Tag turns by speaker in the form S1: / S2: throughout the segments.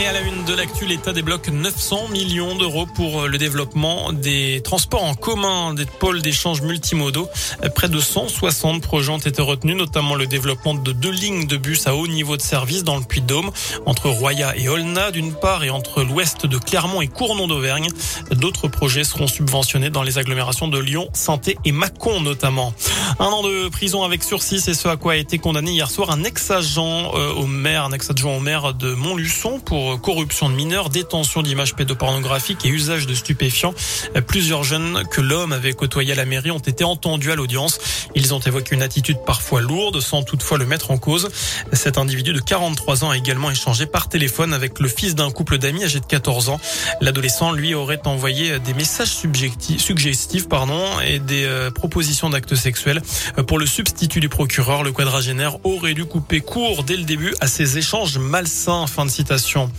S1: Et à la une de l'actu, l'État débloque 900 millions d'euros pour le développement des transports en commun, des pôles d'échange multimodaux. Près de 160 projets ont été retenus, notamment le développement de deux lignes de bus à haut niveau de service dans le Puy-de-Dôme, entre Roya et Olna d'une part et entre l'ouest de Clermont et Cournon d'Auvergne. D'autres projets seront subventionnés dans les agglomérations de Lyon, saint et Mâcon notamment. Un an de prison avec sursis, c'est ce à quoi a été condamné hier soir un ex-agent euh, au maire, un ex-adjoint au maire de Montluçon pour corruption de mineurs, détention d'images pédopornographiques et usage de stupéfiants. Plusieurs jeunes que l'homme avait côtoyé à la mairie ont été entendus à l'audience. Ils ont évoqué une attitude parfois lourde sans toutefois le mettre en cause. Cet individu de 43 ans a également échangé par téléphone avec le fils d'un couple d'amis âgé de 14 ans. L'adolescent lui aurait envoyé des messages suggestifs pardon, et des euh, propositions d'actes sexuels. Pour le substitut du procureur, le quadragénaire aurait dû couper court dès le début à ces échanges malsains. Fin de citation.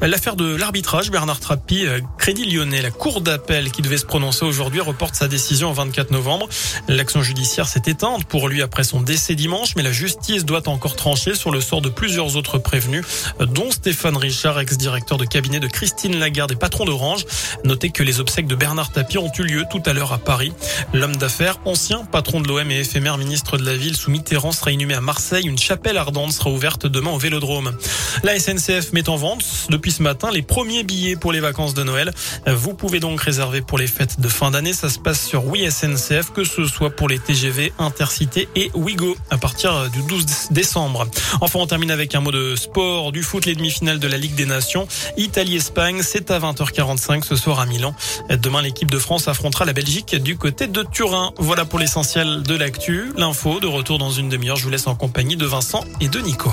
S1: L'affaire de l'arbitrage, Bernard Trappi, euh, Crédit Lyonnais, la cour d'appel qui devait se prononcer aujourd'hui reporte sa décision au 24 novembre. L'action judiciaire s'est éteinte pour lui après son décès dimanche, mais la justice doit encore trancher sur le sort de plusieurs autres prévenus, dont Stéphane Richard, ex-directeur de cabinet de Christine Lagarde et patron d'Orange. Notez que les obsèques de Bernard Tapie ont eu lieu tout à l'heure à Paris. L'homme d'affaires, ancien patron de l'OM et éphémère ministre de la ville sous Mitterrand sera inhumé à Marseille. Une chapelle ardente sera ouverte demain au Vélodrome. La SNCF met en vente depuis ce matin les premiers billets pour les vacances de Noël. Vous pouvez donc réserver pour les fêtes de fin d'année. Ça se passe sur Oui SNCF, que ce soit pour les TGV, Intercité et Wigo à partir du 12 décembre. Enfin, on termine avec un mot de sport, du foot, les demi-finales de la Ligue des Nations. Italie-Espagne, c'est à 20h45 ce soir à Milan. Demain, l'équipe de France affrontera la Belgique du côté de Turin. Voilà pour l'essentiel de l'actu. L'info de retour dans une demi-heure. Je vous laisse en compagnie de Vincent et de Nico.